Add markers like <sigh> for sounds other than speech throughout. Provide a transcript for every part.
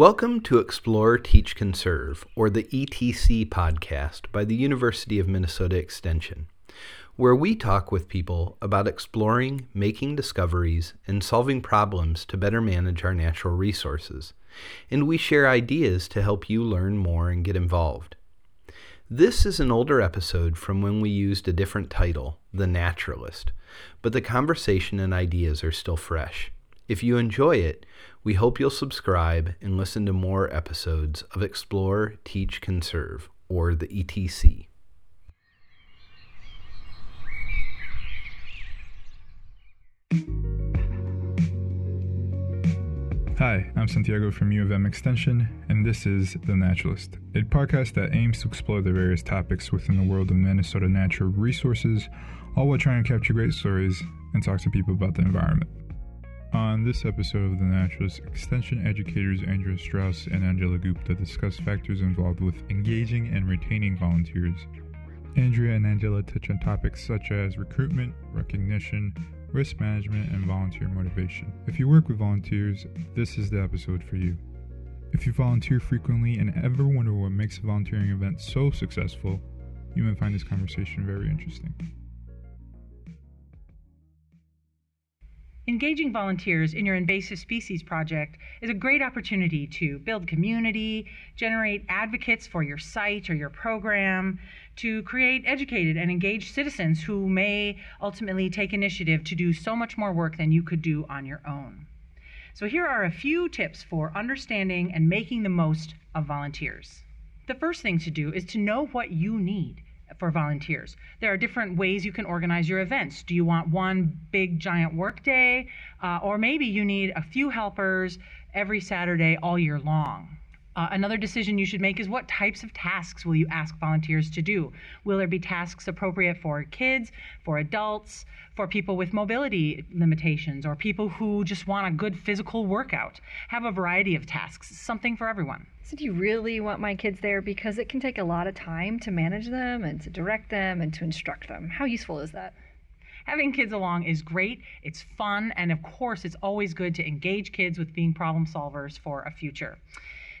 Welcome to Explore, Teach, Conserve, or the ETC podcast by the University of Minnesota Extension, where we talk with people about exploring, making discoveries, and solving problems to better manage our natural resources. And we share ideas to help you learn more and get involved. This is an older episode from when we used a different title, The Naturalist, but the conversation and ideas are still fresh. If you enjoy it, we hope you'll subscribe and listen to more episodes of Explore, Teach, Conserve, or the ETC. Hi, I'm Santiago from U of M Extension, and this is The Naturalist, a podcast that aims to explore the various topics within the world of Minnesota natural resources, all while trying to capture great stories and talk to people about the environment. On this episode of The Naturalist, Extension educators Andrea Strauss and Angela Gupta discuss factors involved with engaging and retaining volunteers. Andrea and Angela touch on topics such as recruitment, recognition, risk management, and volunteer motivation. If you work with volunteers, this is the episode for you. If you volunteer frequently and ever wonder what makes a volunteering event so successful, you may find this conversation very interesting. Engaging volunteers in your invasive species project is a great opportunity to build community, generate advocates for your site or your program, to create educated and engaged citizens who may ultimately take initiative to do so much more work than you could do on your own. So, here are a few tips for understanding and making the most of volunteers. The first thing to do is to know what you need for volunteers. There are different ways you can organize your events. Do you want one big giant work day? Uh, or maybe you need a few helpers every Saturday all year long. Uh, another decision you should make is what types of tasks will you ask volunteers to do? Will there be tasks appropriate for kids, for adults, for people with mobility limitations, or people who just want a good physical workout? Have a variety of tasks, something for everyone. So, do you really want my kids there? Because it can take a lot of time to manage them and to direct them and to instruct them. How useful is that? Having kids along is great, it's fun, and of course, it's always good to engage kids with being problem solvers for a future.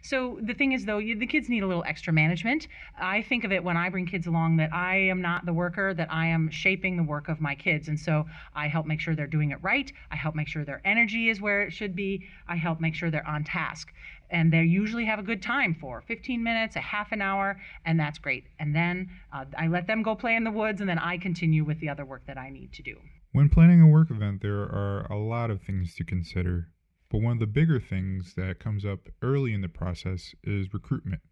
So the thing is, though, you, the kids need a little extra management. I think of it when I bring kids along that I am not the worker, that I am shaping the work of my kids. And so I help make sure they're doing it right. I help make sure their energy is where it should be. I help make sure they're on task. And they usually have a good time for 15 minutes, a half an hour, and that's great. And then uh, I let them go play in the woods, and then I continue with the other work that I need to do. When planning a work event, there are a lot of things to consider. But one of the bigger things that comes up early in the process is recruitment.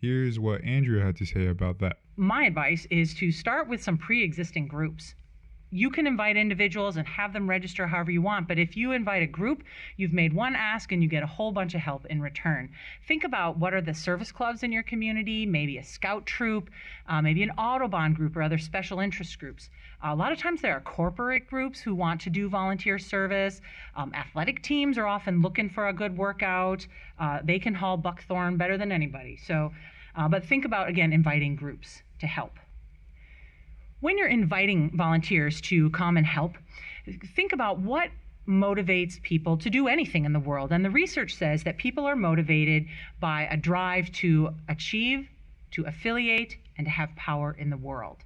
Here's what Andrea had to say about that. My advice is to start with some pre existing groups you can invite individuals and have them register however you want, but if you invite a group, you've made one ask and you get a whole bunch of help in return. Think about what are the service clubs in your community, maybe a scout troop, uh, maybe an Audubon group or other special interest groups. A lot of times there are corporate groups who want to do volunteer service. Um, athletic teams are often looking for a good workout. Uh, they can haul buckthorn better than anybody. So, uh, but think about again inviting groups to help. When you're inviting volunteers to come and help, think about what motivates people to do anything in the world. And the research says that people are motivated by a drive to achieve, to affiliate, and to have power in the world.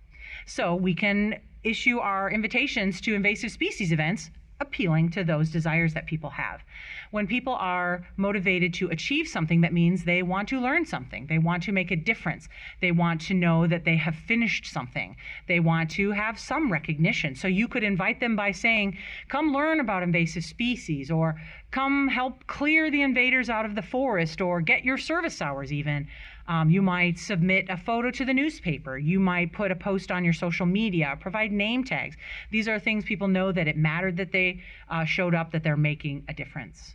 So we can issue our invitations to invasive species events appealing to those desires that people have. When people are motivated to achieve something, that means they want to learn something. They want to make a difference. They want to know that they have finished something. They want to have some recognition. So you could invite them by saying, Come learn about invasive species, or come help clear the invaders out of the forest, or get your service hours even. Um, you might submit a photo to the newspaper. You might put a post on your social media, provide name tags. These are things people know that it mattered that they uh, showed up, that they're making a difference.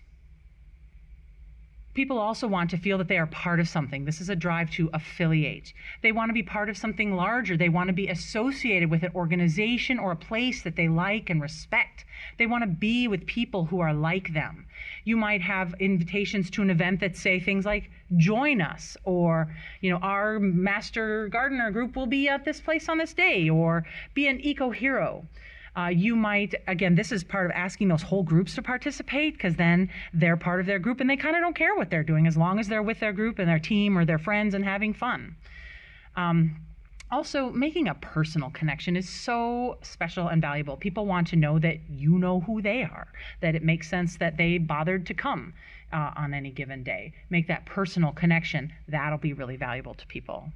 People also want to feel that they are part of something. This is a drive to affiliate. They want to be part of something larger. They want to be associated with an organization or a place that they like and respect. They want to be with people who are like them. You might have invitations to an event that say things like, join us, or, you know, our master gardener group will be at this place on this day, or be an eco hero. Uh, you might, again, this is part of asking those whole groups to participate because then they're part of their group and they kind of don't care what they're doing as long as they're with their group and their team or their friends and having fun. Um, also, making a personal connection is so special and valuable. People want to know that you know who they are, that it makes sense that they bothered to come uh, on any given day. Make that personal connection, that'll be really valuable to people.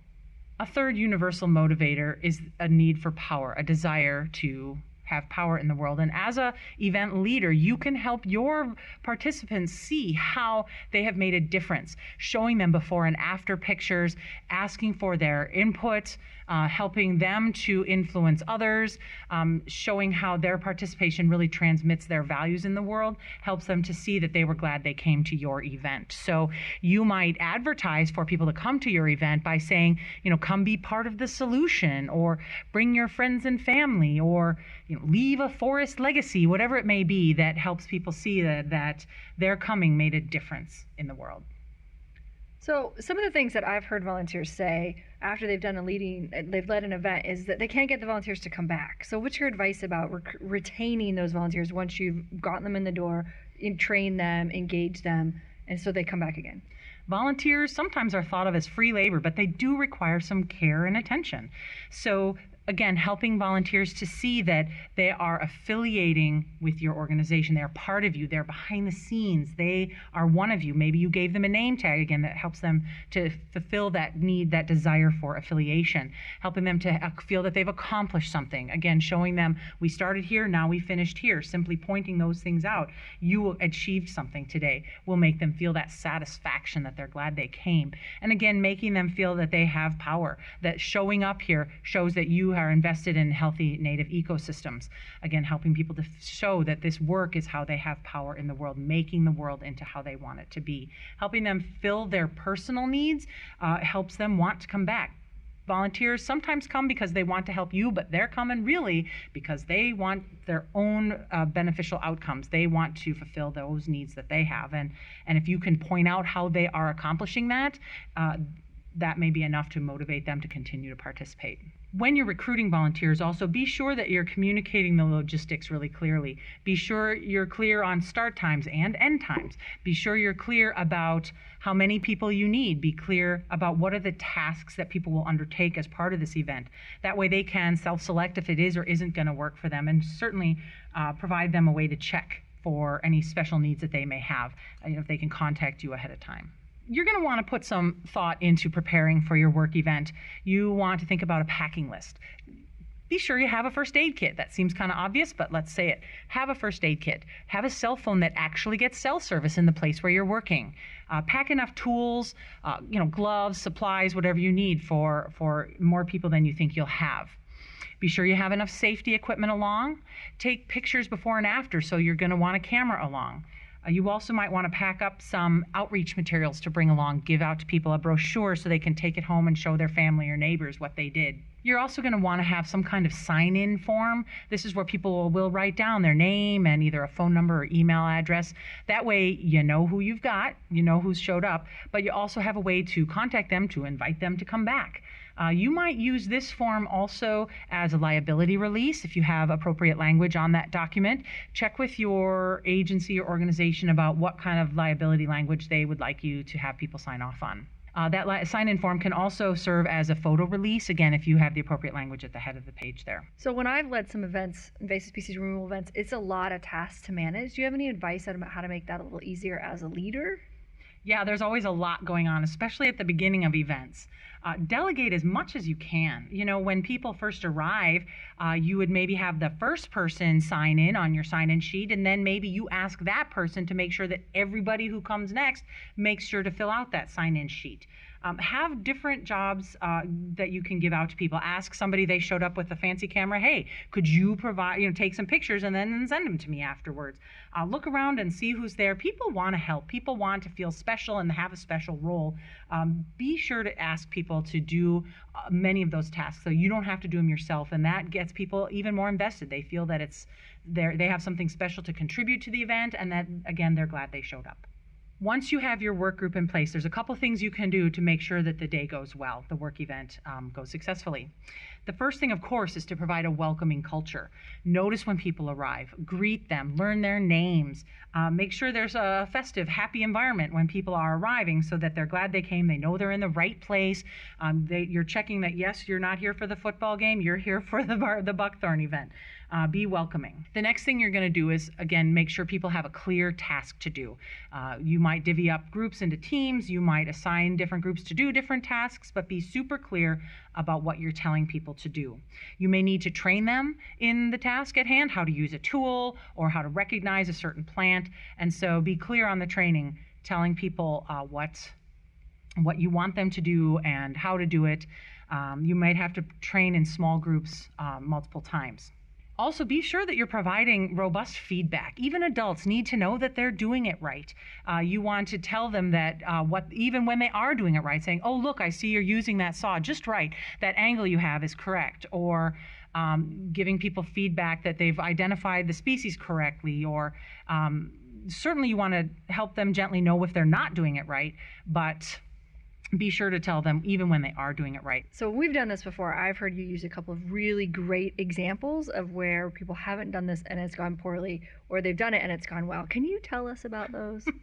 A third universal motivator is a need for power, a desire to have power in the world. And as a event leader, you can help your participants see how they have made a difference, showing them before and after pictures, asking for their input, uh, helping them to influence others, um, showing how their participation really transmits their values in the world, helps them to see that they were glad they came to your event. So you might advertise for people to come to your event by saying, you know, come be part of the solution, or bring your friends and family, or you know, leave a forest legacy, whatever it may be that helps people see that, that their coming made a difference in the world. So some of the things that I've heard volunteers say after they've done a leading, uh, they've led an event, is that they can't get the volunteers to come back. So what's your advice about retaining those volunteers once you've gotten them in the door, and train them, engage them, and so they come back again? Volunteers sometimes are thought of as free labor, but they do require some care and attention. So again, helping volunteers to see that they are affiliating with your organization. They're part of you. They're behind the scenes. They are one of you. Maybe you gave them a name tag again that helps them to fulfill that need, that desire for affiliation. Helping them to feel that they've accomplished something. Again, showing them we started here, now we finished here. Simply pointing those things out. You achieved something today will make them feel that satisfaction that they're glad they came. And again, making them feel that they have power. That showing up here shows that you are invested in healthy native ecosystems. Again, helping people to show that this work is how they have power in the world, making the world into how they want it to be. Helping them fill their personal needs uh, helps them want to come back. Volunteers sometimes come because they want to help you, but they're coming really because they want their own uh, beneficial outcomes. They want to fulfill those needs that they have, and and if you can point out how they are accomplishing that, uh, that may be enough to motivate them to continue to participate when you're recruiting volunteers, also be sure that you're communicating the logistics really clearly. Be sure you're clear on start times and end times. Be sure you're clear about how many people you need. Be clear about what are the tasks that people will undertake as part of this event. That way they can self select if it is or isn't going to work for them, and certainly uh, provide them a way to check for any special needs that they may have if they can contact you ahead of time you're going to want to put some thought into preparing for your work event. You want to think about a packing list. Be sure you have a first aid kit. That seems kind of obvious, but let's say it. Have a first aid kit. Have a cell phone that actually gets cell service in the place where you're working. Uh, pack enough tools, uh, you know, gloves, supplies, whatever you need for for more people than you think you'll have. Be sure you have enough safety equipment along. Take pictures before and after, so you're going to want a camera along. Uh, you also might want to pack up some outreach materials to bring along, give out to people a brochure so they can take it home and show their family or neighbors what they did. You're also going to want to have some kind of sign in form. This is where people will write down their name and either a phone number or email address. That way, you know who you've got, you know who's showed up, but you also have a way to contact them to invite them to come back. Uh, you might use this form also as a liability release if you have appropriate language on that document. Check with your agency or organization about what kind of liability language they would like you to have people sign off on. Uh, that li- sign in form can also serve as a photo release, again, if you have the appropriate language at the head of the page there. So, when I've led some events, invasive species removal events, it's a lot of tasks to manage. Do you have any advice on how to make that a little easier as a leader? Yeah, there's always a lot going on, especially at the beginning of events. Uh, delegate as much as you can. You know, when people first arrive, uh, you would maybe have the first person sign in on your sign in sheet, and then maybe you ask that person to make sure that everybody who comes next makes sure to fill out that sign in sheet. Um, have different jobs uh, that you can give out to people. Ask somebody they showed up with a fancy camera, hey, could you provide, you know, take some pictures and then send them to me afterwards. Uh, look around and see who's there. People want to help. People want to feel special and have a special role. Um, be sure to ask people to do uh, many of those tasks so you don't have to do them yourself, and that gets people even more invested. They feel that it's they have something special to contribute to the event, and that again they're glad they showed up once you have your work group in place, there's a couple things you can do to make sure that the day goes well, the work event um, goes successfully. The first thing, of course, is to provide a welcoming culture. Notice when people arrive, greet them, learn their names, uh, make sure there's a festive, happy environment when people are arriving so that they're glad they came, they know they're in the right place. Um, they, you're checking that, yes, you're not here for the football game, you're here for the, bar, the buckthorn event uh, be welcoming. The next thing you're going to do is, again, make sure people have a clear task to do. Uh, you might divvy up groups into teams, you might assign different groups to do different tasks, but be super clear about what you're telling people to do. You may need to train them in the task at hand, how to use a tool or how to recognize a certain plant. And so be clear on the training, telling people uh, what what you want them to do and how to do it. Um, you might have to train in small groups uh, multiple times. Also, be sure that you're providing robust feedback. Even adults need to know that they're doing it right. Uh, you want to tell them that uh, what, even when they are doing it right, saying, "Oh, look, I see you're using that saw just right. That angle you have is correct," or um, giving people feedback that they've identified the species correctly, or um, certainly you want to help them gently know if they're not doing it right, but be sure to tell them even when they are doing it right. So we've done this before. I've heard you use a couple of really great examples of where people haven't done this and it's gone poorly, or they've done it and it's gone well. Can you tell us about those? <laughs>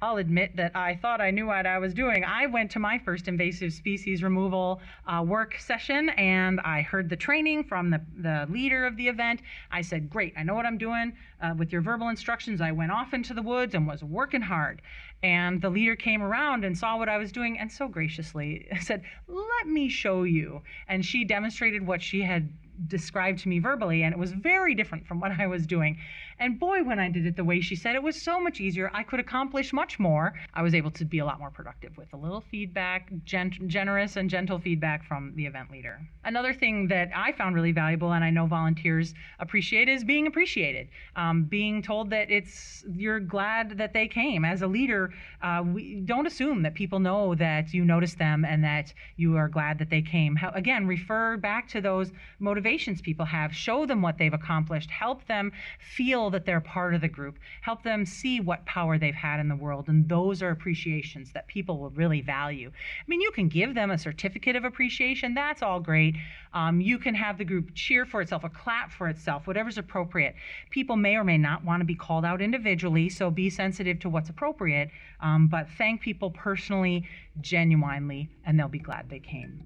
I'll admit that I thought I knew what I was doing. I went to my first invasive species removal uh, work session and I heard the training from the, the leader of the event. I said, Great, I know what I'm doing. Uh, with your verbal instructions, I went off into the woods and was working hard. And the leader came around and saw what I was doing and so graciously <laughs> said, Let me show you. And she demonstrated what she had described to me verbally, and it was very different from what I was doing. And boy, when I did it the way she said, it was so much easier. I could accomplish much more. I was able to be a lot more productive with a little feedback, gent- generous and gentle feedback from the event leader. Another thing that I found really valuable, and I know volunteers appreciate, is being appreciated. Um, being told that it's you're glad that they came. As a leader, uh, we don't assume that people know that you notice them and that you are glad that they came. How, again, refer back to those motivations people have. Show them what they've accomplished. Help them feel that they're part of the group, help them see what power they've had in the world. And those are appreciations that people will really value. I mean, you can give them a certificate of appreciation, that's all great. Um, you can have the group cheer for itself or clap for itself, whatever's appropriate. People may or may not want to be called out individually, so be sensitive to what's appropriate, um, but thank people personally, genuinely, and they'll be glad they came.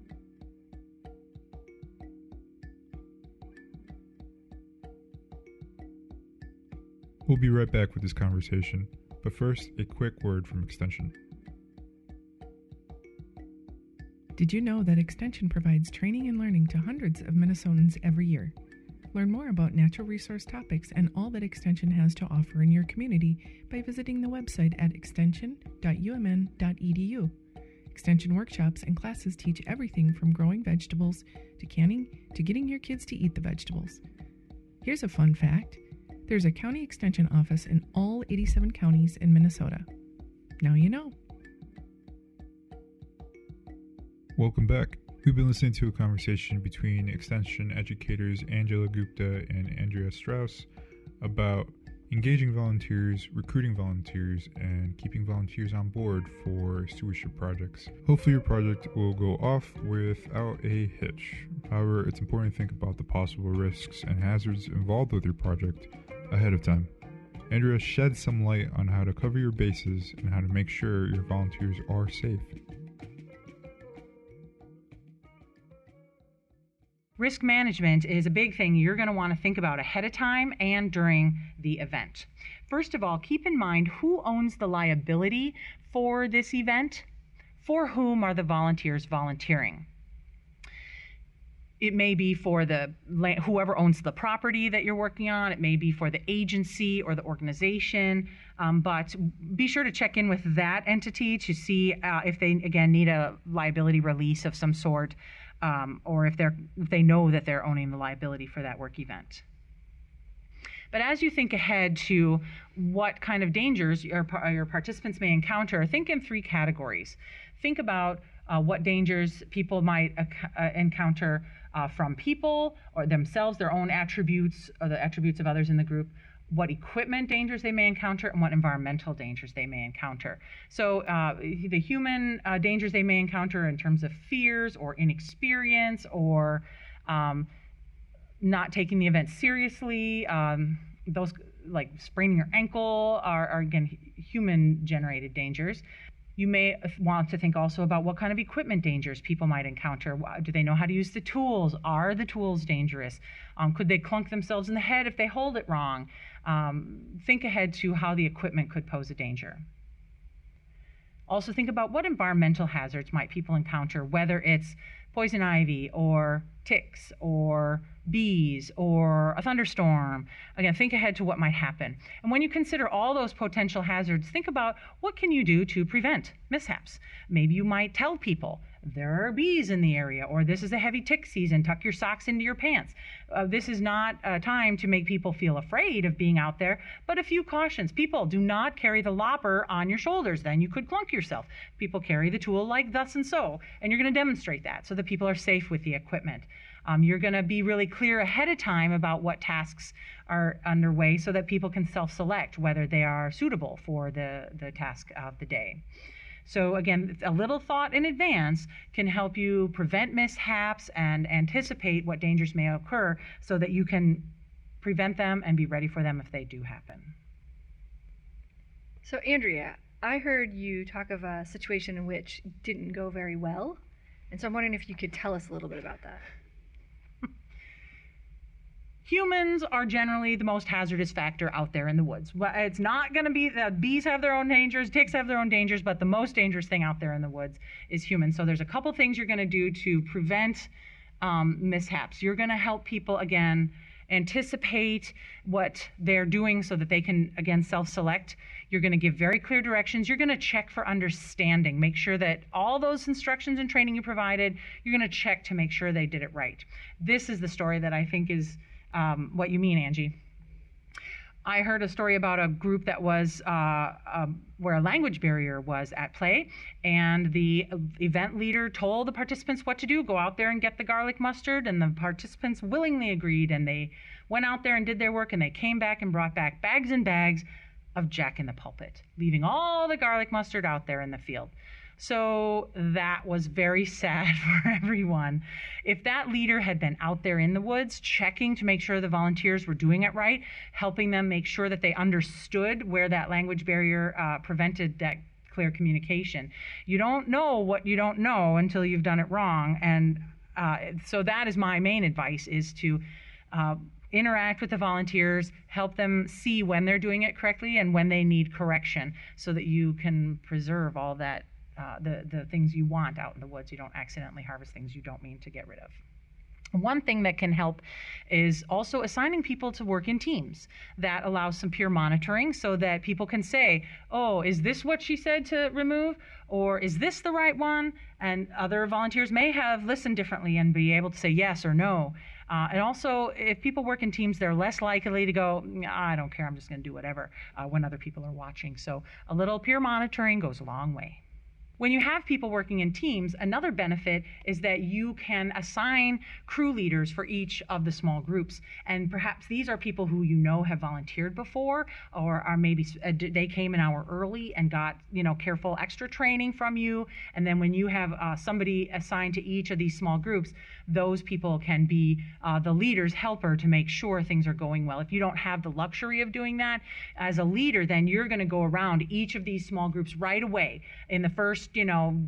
We'll be right back with this conversation, but first, a quick word from Extension. Did you know that Extension provides training and learning to hundreds of Minnesotans every year? Learn more about natural resource topics and all that Extension has to offer in your community by visiting the website at extension.umn.edu. Extension workshops and classes teach everything from growing vegetables to canning to getting your kids to eat the vegetables. Here's a fun fact there's a county extension office in all 87 counties in Minnesota. Now you know. Welcome back. We've been listening to a conversation between extension educators Angela Gupta and Andrea Strauss about engaging volunteers, recruiting volunteers, and keeping volunteers on board for stewardship projects. Hopefully, your project will go off without a hitch. However, it's important to think about the possible risks and hazards involved with your project ahead of time. Andrea sheds some light on how to cover your bases and how to make sure your volunteers are safe. Risk management is a big thing you're going to want to think about ahead of time and during the event. First of all, keep in mind who owns the liability for this event, for whom are the volunteers volunteering it may be for the whoever owns the property that you're working on it may be for the agency or the organization um, but be sure to check in with that entity to see uh, if they again need a liability release of some sort um, or if they're if they know that they're owning the liability for that work event. But as you think ahead to what kind of dangers your, your participants may encounter think in three categories. Think about uh, what dangers people might uh, encounter uh, from people or themselves, their own attributes or the attributes of others in the group, what equipment dangers they may encounter, and what environmental dangers they may encounter. So, uh, the human uh, dangers they may encounter in terms of fears or inexperience or um, not taking the event seriously. Um, those like spraining your ankle are, are again human generated dangers. You may want to think also about what kind of equipment dangers people might encounter. Do they know how to use the tools? Are the tools dangerous? Um, could they clunk themselves in the head if they hold it wrong? Um, think ahead to how the equipment could pose a danger. Also, think about what environmental hazards might people encounter, whether it's poison ivy or ticks or bees or a thunderstorm. Again, think ahead to what might happen. And when you consider all those potential hazards, think about what can you do to prevent mishaps. Maybe you might tell people there are bees in the area, or this is a heavy tick season, tuck your socks into your pants. Uh, this is not a time to make people feel afraid of being out there, but a few cautions. People, do not carry the lopper on your shoulders, then you could clunk yourself. People carry the tool like thus and so, and you're going to demonstrate that so that people are safe with the equipment. Um, you're going to be really clear ahead of time about what tasks are underway so that people can self select whether they are suitable for the, the task of the day. So, again, a little thought in advance can help you prevent mishaps and anticipate what dangers may occur so that you can prevent them and be ready for them if they do happen. So, Andrea, I heard you talk of a situation in which didn't go very well. And so I'm wondering if you could tell us a little bit about that humans are generally the most hazardous factor out there in the woods. It's not going to be the bees have their own dangers, ticks have their own dangers, but the most dangerous thing out there in the woods is humans. So there's a couple things you're going to do to prevent um, mishaps. You're going to help people again anticipate what they're doing so that they can again self-select you're going to give very clear directions you're going to check for understanding make sure that all those instructions and training you provided you're going to check to make sure they did it right this is the story that i think is um, what you mean, Angie. I heard a story about a group that was uh, um, where a language barrier was at play, and the event leader told the participants what to do go out there and get the garlic mustard, and the participants willingly agreed, and they went out there and did their work, and they came back and brought back bags and bags of Jack in the Pulpit, leaving all the garlic mustard out there in the field. So that was very sad <laughs> for everyone. If that leader had been out there in the woods checking to make sure the volunteers were doing it right, helping them make sure that they understood where that language barrier uh, prevented that clear communication. You don't know what you don't know until you've done it wrong. And uh, so that is my main advice is to uh, interact with the volunteers, help them see when they're doing it correctly and when they need correction so that you can preserve all that uh, the, the things you want out in the woods. You don't accidentally harvest things you don't mean to get rid of. One thing that can help is also assigning people to work in teams. That allows some peer monitoring so that people can say, oh, is this what she said to remove? Or is this the right one? And other volunteers may have listened differently and be able to say yes or no. Uh, and also, if people work in teams, they're less likely to go, I don't care, I'm just going to do whatever uh, when other people are watching. So a little peer monitoring goes a long way. When you have people working in teams, another benefit is that you can assign crew leaders for each of the small groups. And perhaps these are people who you know have volunteered before or are maybe uh, they came an hour early and got, you know, careful extra training from you. And then when you have uh, somebody assigned to each of these small groups, those people can be uh, the leader's helper to make sure things are going well. If you don't have the luxury of doing that as a leader, then you're going to go around each of these small groups right away in the first first, you know,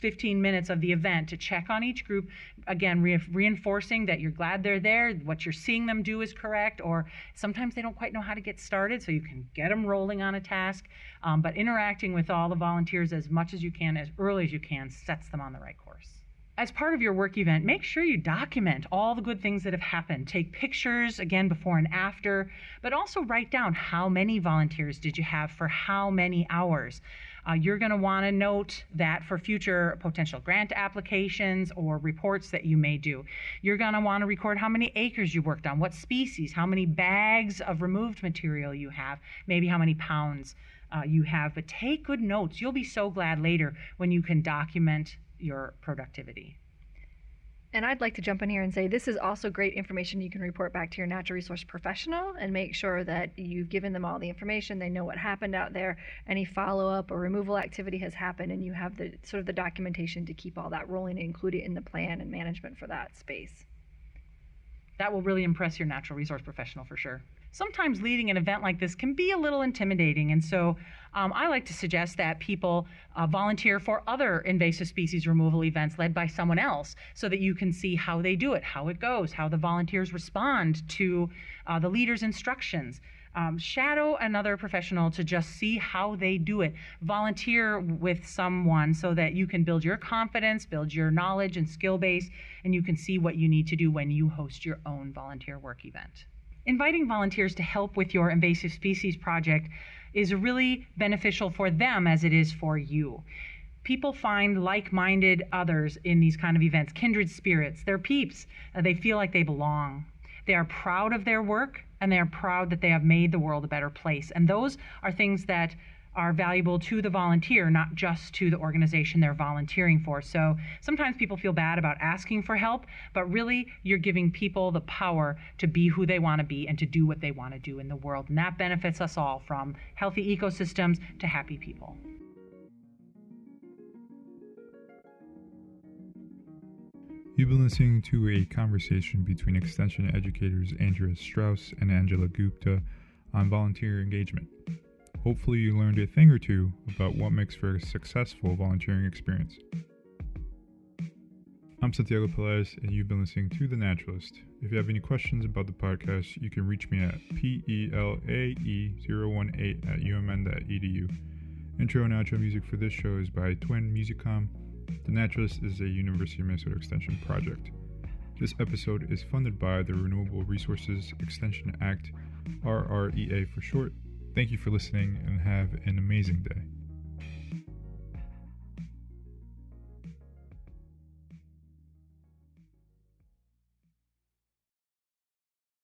15 minutes of the event to check on each group again re- reinforcing that you're glad they're there what you're seeing them do is correct or sometimes they don't quite know how to get started so you can get them rolling on a task um, but interacting with all the volunteers as much as you can as early as you can sets them on the right course as part of your work event, make sure you document all the good things that have happened. Take pictures, again, before and after, but also write down how many volunteers did you have for how many hours. Uh, you're going to want to note that for future potential grant applications or reports that you may do. You're going to want to record how many acres you worked on, what species, how many bags of removed material you have, maybe how many pounds uh, you have. But take good notes. You'll be so glad later when you can document your productivity. And I'd like to jump in here and say this is also great information you can report back to your natural resource professional and make sure that you've given them all the information. They know what happened out there, any follow up or removal activity has happened, and you have the sort of the documentation to keep all that rolling and include it in the plan and management for that space. That will really impress your natural resource professional for sure. Sometimes leading an event like this can be a little intimidating, and so um, I like to suggest that people uh, volunteer for other invasive species removal events led by someone else so that you can see how they do it, how it goes, how the volunteers respond to uh, the leader's instructions. Um, shadow another professional to just see how they do it. Volunteer with someone so that you can build your confidence, build your knowledge and skill base, and you can see what you need to do when you host your own volunteer work event. Inviting volunteers to help with your invasive species project is really beneficial for them as it is for you. People find like minded others in these kind of events, kindred spirits. They're peeps. Uh, they feel like they belong. They are proud of their work and they are proud that they have made the world a better place. And those are things that are valuable to the volunteer, not just to the organization they're volunteering for. So sometimes people feel bad about asking for help, but really you're giving people the power to be who they want to be and to do what they want to do in the world. And that benefits us all from healthy ecosystems to happy people. You've been listening to a conversation between Extension educators Andrea Strauss and Angela Gupta on volunteer engagement. Hopefully, you learned a thing or two about what makes for a successful volunteering experience. I'm Santiago Pelaez, and you've been listening to The Naturalist. If you have any questions about the podcast, you can reach me at pelae018 at umn.edu. Intro and outro music for this show is by Twin Musicom. The Naturalist is a University of Minnesota Extension project. This episode is funded by the Renewable Resources Extension Act, RREA for short. Thank you for listening and have an amazing day.